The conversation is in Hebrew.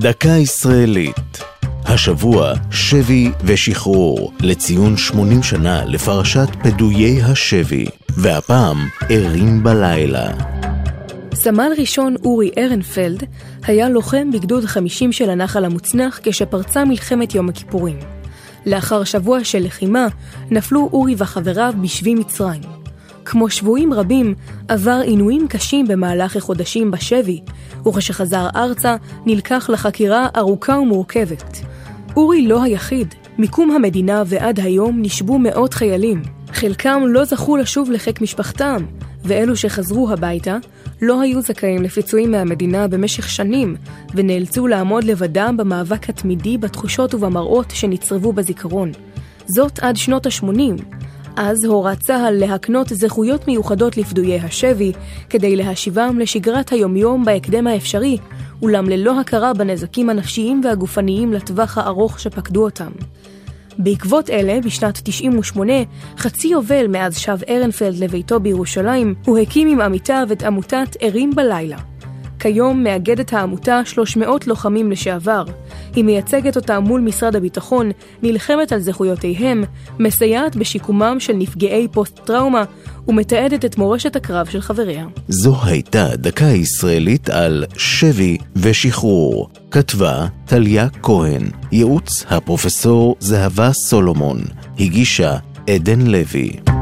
דקה ישראלית. השבוע שבי ושחרור לציון 80 שנה לפרשת פדויי השבי, והפעם ערים בלילה. סמל ראשון אורי ארנפלד היה לוחם בגדוד 50 של הנחל המוצנח כשפרצה מלחמת יום הכיפורים. לאחר שבוע של לחימה, נפלו אורי וחבריו בשבי מצרים. כמו שבויים רבים, עבר עינויים קשים במהלך החודשים בשבי, וכשחזר ארצה, נלקח לחקירה ארוכה ומורכבת. אורי לא היחיד, מקום המדינה ועד היום נשבו מאות חיילים. חלקם לא זכו לשוב לחיק משפחתם, ואלו שחזרו הביתה לא היו זכאים לפיצויים מהמדינה במשך שנים, ונאלצו לעמוד לבדם במאבק התמידי בתחושות ובמראות שנצרבו בזיכרון. זאת עד שנות ה-80. אז הורה צה"ל להקנות זכויות מיוחדות לפדויי השבי, כדי להשיבם לשגרת היומיום בהקדם האפשרי, אולם ללא הכרה בנזקים הנפשיים והגופניים לטווח הארוך שפקדו אותם. בעקבות אלה, בשנת 98, חצי יובל מאז שב ארנפלד לביתו בירושלים, הוא הקים עם עמיתיו את עמותת ערים בלילה. כיום מאגדת העמותה 300 לוחמים לשעבר. היא מייצגת אותם מול משרד הביטחון, נלחמת על זכויותיהם, מסייעת בשיקומם של נפגעי פוסט-טראומה ומתעדת את מורשת הקרב של חבריה. זו הייתה דקה ישראלית על שבי ושחרור. כתבה טליה כהן, ייעוץ הפרופסור זהבה סולומון, הגישה עדן לוי.